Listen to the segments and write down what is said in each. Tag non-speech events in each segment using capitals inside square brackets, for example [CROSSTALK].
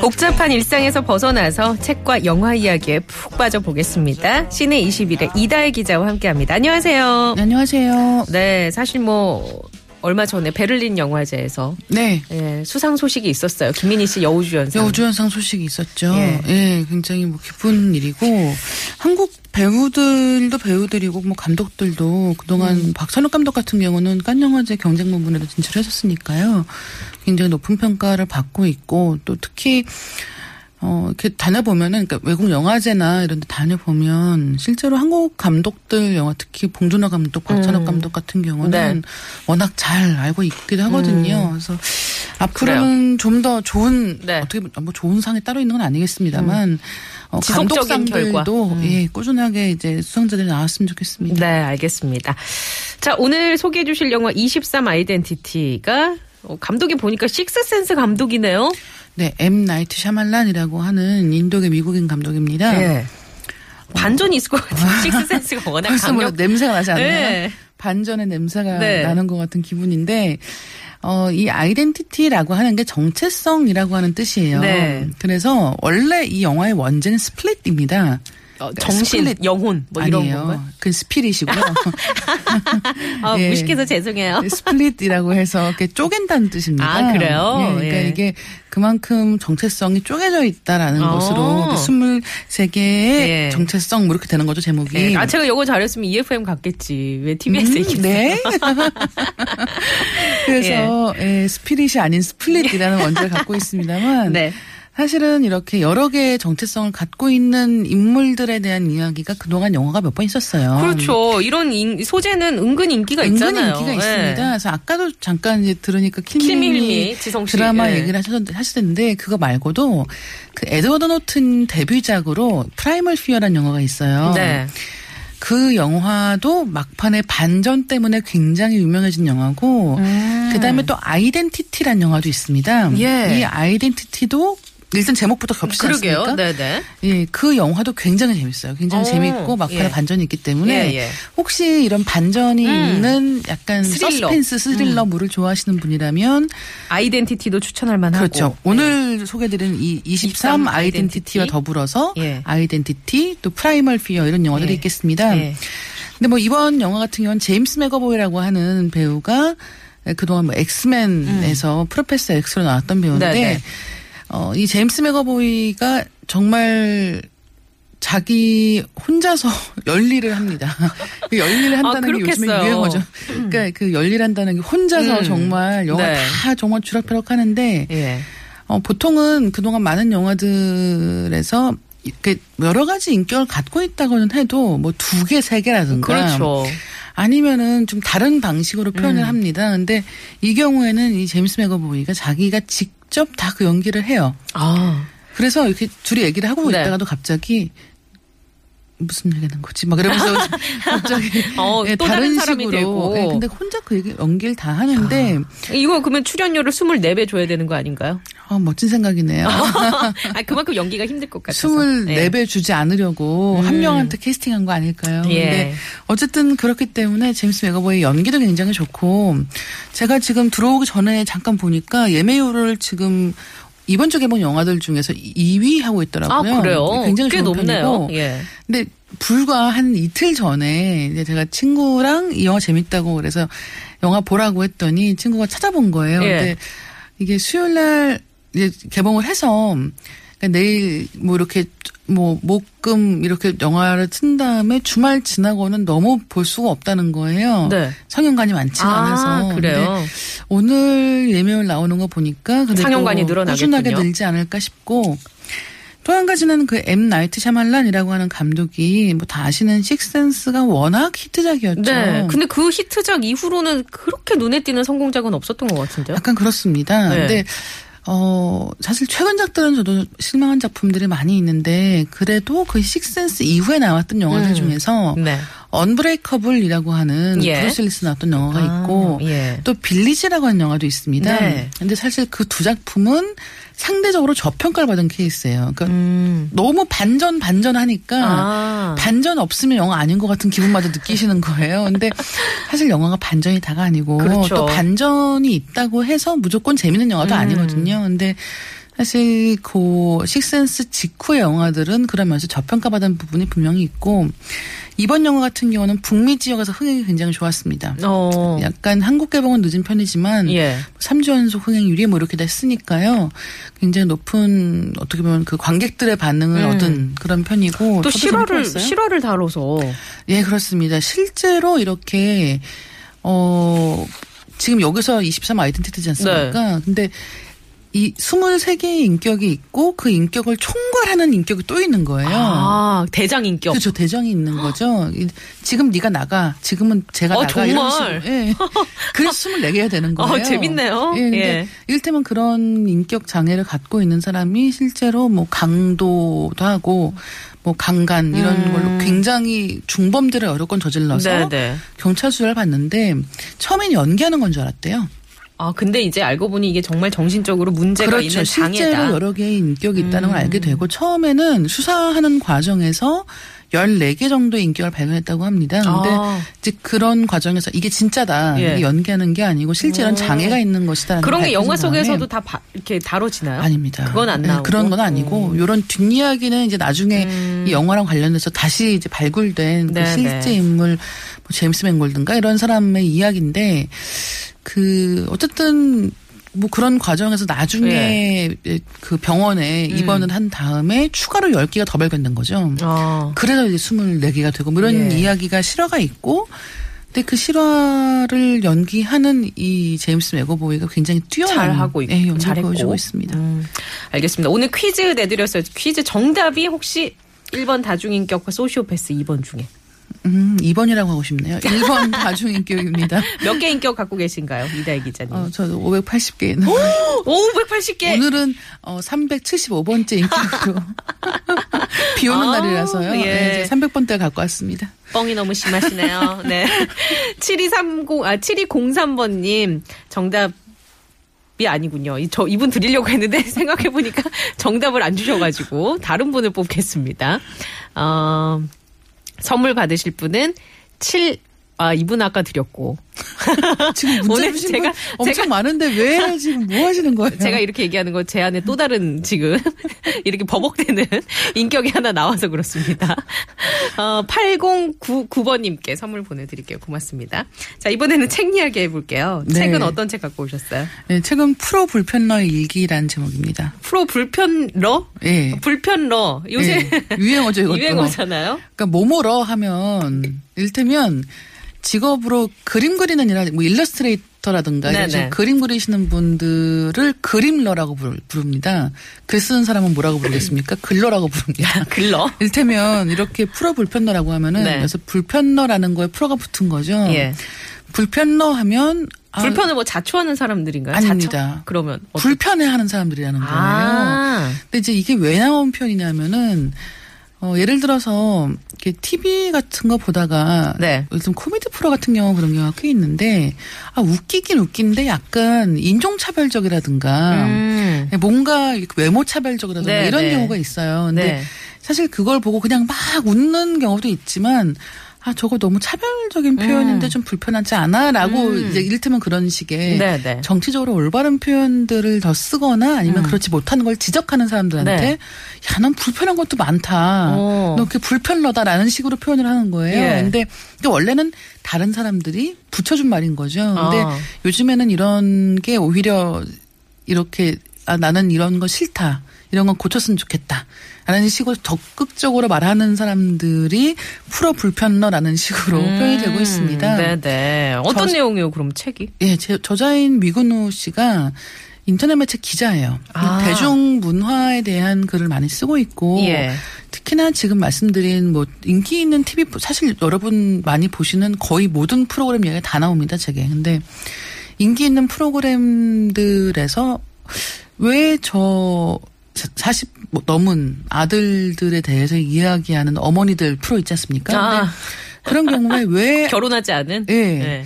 복잡한 일상에서 벗어나서 책과 영화 이야기에 푹 빠져보겠습니다. 시내 21의 이다혜 기자와 함께합니다. 안녕하세요. 안녕하세요. 네, 사실 뭐 얼마 전에 베를린 영화제에서 네. 예, 수상 소식이 있었어요. 김민희 씨 여우주연상. 여우주연상 소식이 있었죠. 예. 예. 굉장히 뭐 기쁜 일이고 한국 배우들도 배우들이고 뭐 감독들도 그동안 음. 박찬욱 감독 같은 경우는 깐 영화제 경쟁 부분에도 진출했었으니까요. 굉장히 높은 평가를 받고 있고 또 특히 어, 이렇게 다녀보면은, 그러니까 외국 영화제나 이런 데 다녀보면, 실제로 한국 감독들 영화, 특히 봉준호 감독, 박찬욱 음. 감독 같은 경우는 네. 워낙 잘 알고 있기도 하거든요. 그래서 앞으로는 좀 더 좋은, 네. 어떻게, 보면 뭐 좋은 상이 따로 있는 건 아니겠습니다만, 어, 지속적인 결과. 감독상들도, 음. 예, 꾸준하게 이제 수상자들이 나왔으면 좋겠습니다. 네, 알겠습니다. 자, 오늘 소개해 주실 영화 23 아이덴티티가 어, 감독이 보니까 식스센스 감독이네요. 네, M. 나이트 샤말란이라고 하는 인도계 미국인 감독입니다. 네. 반전이 있을 것 같아요. 식스 센스가 워낙 벌써 뭐 강력. 냄새가 나지 않나요? 네. 반전의 냄새가 네. 나는 것 같은 기분인데, 어, 이 identity라고 하는 게 정체성이라고 하는 뜻이에요. 네. 그래서 원래 이 영화의 원제는 Split입니다. 어, 정신, split. 영혼 뭐 이런 아니에요. 건가요? 그 spirit이고요. [LAUGHS] 아, 예. 무식해서 죄송해요. split이라고 해서 이렇게 쪼갠다는 뜻입니다. 아, 그래요? 예, 그러니까 예. 이게 그만큼 정체성이 쪼개져 있다라는 어. 것으로 23개의 예. 정체성 뭐 이렇게 되는 거죠, 제목이. 네. 아, 제가 이거 잘했으면 EFM 갔겠지. 왜 TBS 음, 얘기했어요? 네. [LAUGHS] 그래서 예, spirit이 아닌 split이라는 원제를 갖고 있습니다만 네. 사실은 이렇게 여러 개의 정체성을 갖고 있는 인물들에 대한 이야기가 그동안 영화가 몇 번 있었어요. 그렇죠. 이런 인- 소재는 은근 인기가 은근 있잖아요. 인기가 네. 있습니다. 그래서 아까도 잠깐 이제 들으니까 씨. 드라마 예. 얘기를 하셨, 하시던데 그거 말고도 그 에드워드 노튼 데뷔작으로 프라이멀 피어라는 영화가 있어요. 네. 그 영화도 막판에 반전 때문에 굉장히 유명해진 영화고 그다음에 또 아이덴티티란 영화도 있습니다. 음. 예. 이 아이덴티티도 일단 제목부터 겹치지 그러게요. 않습니까? 네네. 예, 그 영화도 굉장히 재밌어요. 굉장히 어, 재밌고 막판에 예. 반전이 있기 때문에 예, 예. 혹시 이런 반전이 음. 있는 약간 스릴러. 서스펜스 스릴러물을 좋아하시는 분이라면 아이덴티티도 추천할 만하고. 그렇죠. 오늘 소개드린 이 23 23 아이덴티티와 아이덴티티. 더불어서 예. 아이덴티티 또 프라이멀 피어 이런 영화들이 예. 있겠습니다. 예. 근데 뭐 이번 영화 같은 경우는 제임스 맥어보이라고 하는 배우가 그동안 뭐 엑스맨에서 프로페서 엑스로 나왔던 배우인데 음. 네네. 어, 이 제임스 맥어보이가 정말 자기 혼자서 [LAUGHS] 열일을 합니다. [LAUGHS] 그 열일을 한다는 게 요즘에 아. 유행어죠. 그러니까 그 열일 한다는 게 혼자서 음. 정말 영화 네. 다 정말 쥐락펴락 하는데 예. 어, 보통은 그동안 많은 영화들에서 이렇게 여러 가지 인격을 갖고 있다고는 해도 뭐 두 개, 세 개라든가. 그렇죠. 아니면은 좀 다른 방식으로 표현을 음. 합니다. 근데 이 경우에는 이 제임스 맥어보이가 자기가 직 접 다 그 연기를 해요. 아. 그래서 이렇게 둘이 얘기를 하고 네. 있다가도 갑자기 무슨 얘기 하는 거지? 막 이러면서 [LAUGHS] 갑자기 어, 예, 또 다른 사람이 되고. 예, 근데 혼자 그 얘기 연기를 다 하는데 이거 그러면 출연료를 24배 줘야 되는 거 아닌가요? 어, 멋진 생각이네요. 아, [LAUGHS] 그만큼 연기가 힘들 것 같아서. 24배 주지 않으려고 음. 한 명한테 캐스팅한 거 아닐까요? 예. 근데 어쨌든 그렇기 때문에 제임스 맥어보의 연기도 굉장히 좋고 제가 지금 들어오기 전에 잠깐 보니까 예매율을 지금 이번 주 개봉 영화들 중에서 2위 하고 아, 있더라고요. 그래요? 굉장히 꽤 좋은 높네요. 편이고. 예. 근데 불과 한 이틀 전에 이제 제가 친구랑 이 영화 재밌다고 그래서 영화 보라고 했더니 친구가 찾아본 거예요. 예. 근데 이게 수요일 날 이제 개봉을 해서 그러니까 내일 뭐 이렇게 뭐 목금 이렇게 영화를 튼 다음에 주말 지나고는 너무 볼 수가 없다는 거예요. 네. 상영관이 많지가 아, 않아서. 그래요? 오늘 예매율 나오는 거 보니까 상영관이 늘어나겠군요. 꾸준하게 늘지 않을까 싶고 또 한 가지는 그 M 나이트 샤말란이라고 하는 감독이 뭐 다 아시는 식센스가 워낙 히트작이었죠. 네. 근데 그 히트작 이후로는 그렇게 눈에 띄는 성공작은 없었던 것 같은데요. 약간 그렇습니다. 네. 근데 어, 사실 최근 작들은 저도 실망한 작품들이 많이 있는데, 그래도 그 식스센스 이후에 나왔던 영화들 음. 중에서, 네. 언브레이커블이라고 하는 예. 브루스 윌리스 나왔던 영화가 아, 있고, 예. 또 빌리지라고 하는 영화도 있습니다. 네. 근데 사실 그 두 작품은 상대적으로 저평가를 받은 케이스예요. 그러니까 음. 너무 반전 반전하니까 아. 반전 없으면 영화 아닌 것 같은 기분마저 느끼시는 거예요. 근데 사실 영화가 반전이 다가 아니고 그렇죠. 또 반전이 있다고 해서 무조건 재밌는 영화도 음. 아니거든요. 근데 사실 그 식센스 직후의 영화들은 그러면서 저평가받은 부분이 분명히 있고 이번 영화 같은 경우는 북미 지역에서 흥행이 굉장히 좋았습니다. 어. 약간 한국 개봉은 늦은 편이지만 예. 3주 연속 흥행률이 뭐 이렇게 됐으니까요. 굉장히 높은 어떻게 보면 그 관객들의 반응을 음. 얻은 그런 편이고 또 실화를. 실화를 다뤄서 예, 그렇습니다. 실제로 이렇게 어 지금 여기서 23 아이덴티티지 않습니까? 네. 근데 이 23개의 인격이 있고 그 인격을 총괄하는 인격이 또 있는 거예요. 아 대장 인격. 그렇죠. 대정이 있는 거죠. 이- 지금 네가 나가. 지금은 제가 어, 나가. 정말? 식으로. 예. 그래서 24개가 [LAUGHS] 되는 거예요. 어, 재밌네요. 예. 근데 예. 이를테면 그런 인격 장애를 갖고 있는 사람이 실제로 뭐 강도도 하고 뭐 강간 이런 음. 걸로 굉장히 중범죄를 여러 건 저질러서 네네. 경찰 수사를 받는데 처음엔 연기하는 건 줄 알았대요. 아 근데 이제 알고 보니 이게 정말 정신적으로 문제가 그렇죠. 있는 실제로 장애다. 여러 개의 인격이 있다는 걸 음. 알게 되고 처음에는 수사하는 과정에서 14개 정도의 인격을 발견했다고 합니다. 근데 아. 이제 그런 과정에서 이게 진짜다. 예. 이게 연기하는 게 아니고 실제 이런 오. 장애가 있는 것이다. 그런 게 영화 속에서도 다 바- 이렇게 다뤄지나요? 아닙니다. 그건 안 네, 나오고. 그런 건 아니고 이런 뒷이야기는 이제 나중에 음. 이 영화랑 관련해서 다시 이제 발굴된 그 네, 실제 네. 인물 뭐 제임스 맨골든가 이런 사람의 이야기인데 그 어쨌든 뭐 그런 과정에서 나중에 네. 그 병원에 음. 입원을 한 다음에 추가로 10개가 더 발견된 거죠. 아. 그래서 이제 24개가 되고 뭐 이런 예. 이야기가 실화가 있고 근데 그 실화를 연기하는 이 제임스 맥어보이가 굉장히 뛰어난 잘 하고 있고 예, 연기를 보여주고 있습니다. 음, 알겠습니다. 오늘 퀴즈 내드렸어요. 퀴즈 정답이 혹시 1번 다중인격과 소시오패스 2번 중에 음, 2번이라고 하고 싶네요. [LAUGHS] 1번 다중인격입니다. 몇 개 인격 갖고 계신가요, 이다희 기자님? 어, 저도 580개 있는. 580개. 오늘은 어, 375번째 인격으로. [LAUGHS] 비 오는 아, 날이라서요. 예. 네, 이제 300번대 갖고 왔습니다. 뻥이 너무 심하시네요. [LAUGHS] 네. 7230, 아, 7203번님, 정답, 이 아니군요. 이- 저 이분 드리려고 했는데 생각해보니까 정답을 안 주셔가지고 다른 분을 뽑겠습니다. 어, 선물 받으실 분은 7, 아, 이분 아까 드렸고. [LAUGHS] 지금 오늘 주신 제가- 분 엄청 제가- 많은데 왜 [LAUGHS] 지금 뭐 하시는 거예요? 제가 이렇게 얘기하는 건 제 안에 또 다른 지금 [LAUGHS] 이렇게 버벅대는 인격이 하나 나와서 그렇습니다. 어, 8099번님께 선물 보내드릴게요. 고맙습니다. 자, 이번에는 책 이야기 해볼게요. 네. 책은 어떤 책 갖고 오셨어요? 네, 책은 프로 불편러의 일기라는 제목입니다. 프로 불편러? 예. 불편러. 요새 예, 유행어죠, 이것도. 유행어잖아요. 그러니까 뭐뭐러 하면 일테면 직업으로 그림 그리는 일, 뭐 일러스트레이터라든가 이런 그림 그리시는 분들을 그림러라고 부릅니다. 글 쓰는 사람은 뭐라고 부르겠습니까? [LAUGHS] 글러라고 부릅니다. [LAUGHS] 글러. 일테면 이렇게 프로 불편러라고 하면은 네. 그래서 불편러라는 거에 프로가 붙은 거죠. 예. 불편러 하면 아, 불편을 뭐 자초하는 사람들인가요? 아닙니다. 자처? 그러면 어떤- 불편해하는 사람들이라는 거예요. 아. 근데 이제 이게 왜 나온 표현이냐면은 어, 예를 들어서 이렇게 TV 같은 거 보다가 네. 요즘 코미디 프로 같은 경우 그런 경우가 꽤 있는데 아 웃기긴 웃긴데 약간 인종 차별적이라든가 음. 뭔가 이렇게 외모 차별적이라든가 네, 이런 네. 경우가 있어요. 근데 네. 사실 그걸 보고 그냥 막 웃는 경우도 있지만 아 저거 너무 차별적인 표현인데 좀 불편하지 않아라고 음. 이제 이를테면 그런 식의 네, 네. 정치적으로 올바른 표현들을 더 쓰거나 아니면 그렇지 못하는 걸 지적하는 사람들한테 음. 네. 야넌 불편한 것도 많다. 어. 너 그게 불편러다라는 식으로 표현을 하는 거예요. 예. 근데 원래는 다른 사람들이 붙여준 말인 거죠. 근데 아. 요즘에는 이런 게 오히려 이렇게 아 나는 이런 거 싫다. 이런 건 고쳤으면 좋겠다. 라는 식으로 적극적으로 말하는 사람들이 프로 불편러라는 식으로 표현이 되고 있습니다. 음. 네네. 어떤 저- 내용이에요, 그럼 책이? 예, 제- 저자인 미근우 씨가 인터넷 매체 기자예요. 아. 대중 문화에 대한 글을 많이 쓰고 있고 예. 특히나 지금 말씀드린 뭐 인기 있는 TV 사실 여러분 많이 보시는 거의 모든 프로그램 얘기가 다 나옵니다, 책에. 근데 인기 있는 프로그램들에서 왜 저 40 넘은 아들들에 대해서 이야기하는 어머니들 프로 있지 않습니까? 아. 그런 경우에 왜 [LAUGHS] 결혼하지 않은? 예. 네.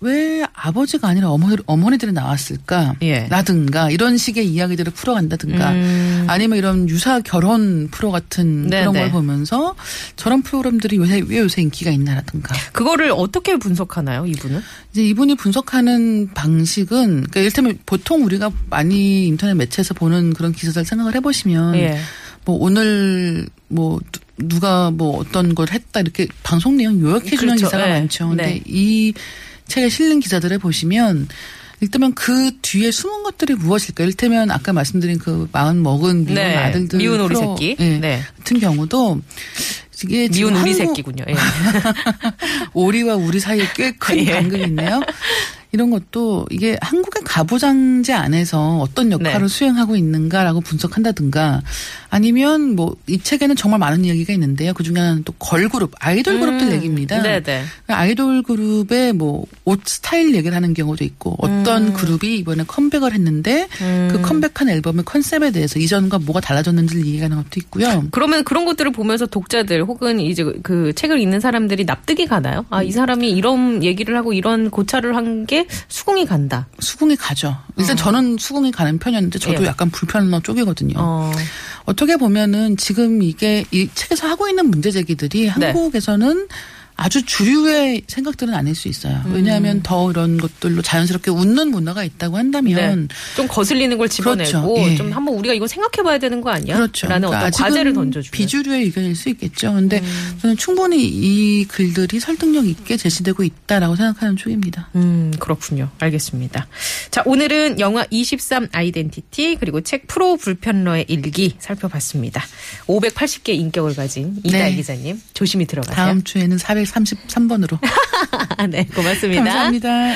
왜 아버지가 아니라 어머니, 어머니들이 나왔을까? 예. 라든가, 이런 식의 이야기들을 풀어간다든가, 음. 아니면 이런 유사 결혼 프로 같은 네, 그런 네. 걸 보면서 저런 프로그램들이 요새, 왜 요새 인기가 있나라든가. 그거를 어떻게 분석하나요, 이분은? 이제 이분이 분석하는 방식은, 그러니까 이를테면 보통 우리가 많이 인터넷 매체에서 보는 그런 기사들 생각을 해보시면, 예. 뭐 오늘 뭐 누- 누가 뭐 어떤 걸 했다 이렇게 방송 내용 요약해 주는 그렇죠. 기사가 네. 많죠. 근데 네. 이 책에 실린 기사들을 보시면 일단은 그 뒤에 숨은 것들이 무엇일까? 일테면 아까 말씀드린 그 마흔 먹은 미운 네. 아들들 미운 우리 프로, 새끼. 예, 네. 같은 경우도 이게 미운 우리 새끼군요. 예. [LAUGHS] 오리와 우리 사이에 꽤큰 [LAUGHS] 예. 간극이 있네요. 이런 것도 이게 한국의 가부장제 안에서 어떤 역할을 네. 수행하고 있는가라고 분석한다든가 아니면 뭐 이 책에는 정말 많은 이야기가 있는데요. 그 중에 하나는 또 걸그룹, 아이돌 그룹들 얘기입니다. 음. 네네. 아이돌 그룹의 뭐 옷 스타일 얘기를 하는 경우도 있고 어떤 그룹이 이번에 컴백을 했는데 음. 그 컴백한 앨범의 컨셉에 대해서 이전과 뭐가 달라졌는지를 얘기하는 것도 있고요. 그러면 그런 것들을 보면서 독자들 혹은 이제 그 책을 읽는 사람들이 납득이 가나요? 아, 이 사람이 이런 얘기를 하고 이런 고찰을 한 게 수긍이 간다. 수긍이 가죠. 일단 저는 수긍이 가는 편이었는데 저도 예. 약간 불편한 쪽이거든요. 어. 어떻게 보면은 지금 이게 이 책에서 하고 있는 문제 제기들이 네. 한국에서는 아주 주류의 생각들은 아닐 수 있어요. 음. 왜냐하면 더 이런 것들로 자연스럽게 웃는 문화가 있다고 한다면 네. 좀 거슬리는 걸 집어내고 그렇죠. 예. 좀 한번 우리가 이거 생각해봐야 되는 거 아니야? 그렇죠. 라는 그러니까 어떤 과제를 던져주는. 비주류의 의견일 수 있겠죠. 근데 음. 저는 충분히 이 글들이 설득력 있게 제시되고 있다라고 생각하는 쪽입니다. 음, 그렇군요. 알겠습니다. 자, 오늘은 영화 23 아이덴티티 그리고 책 프로 불편러의 일기 살펴봤습니다. 580개 인격을 가진 이다희 네. 기자님 조심히 들어가세요. 다음 주에는 433번으로. [LAUGHS] 네, 고맙습니다. 감사합니다.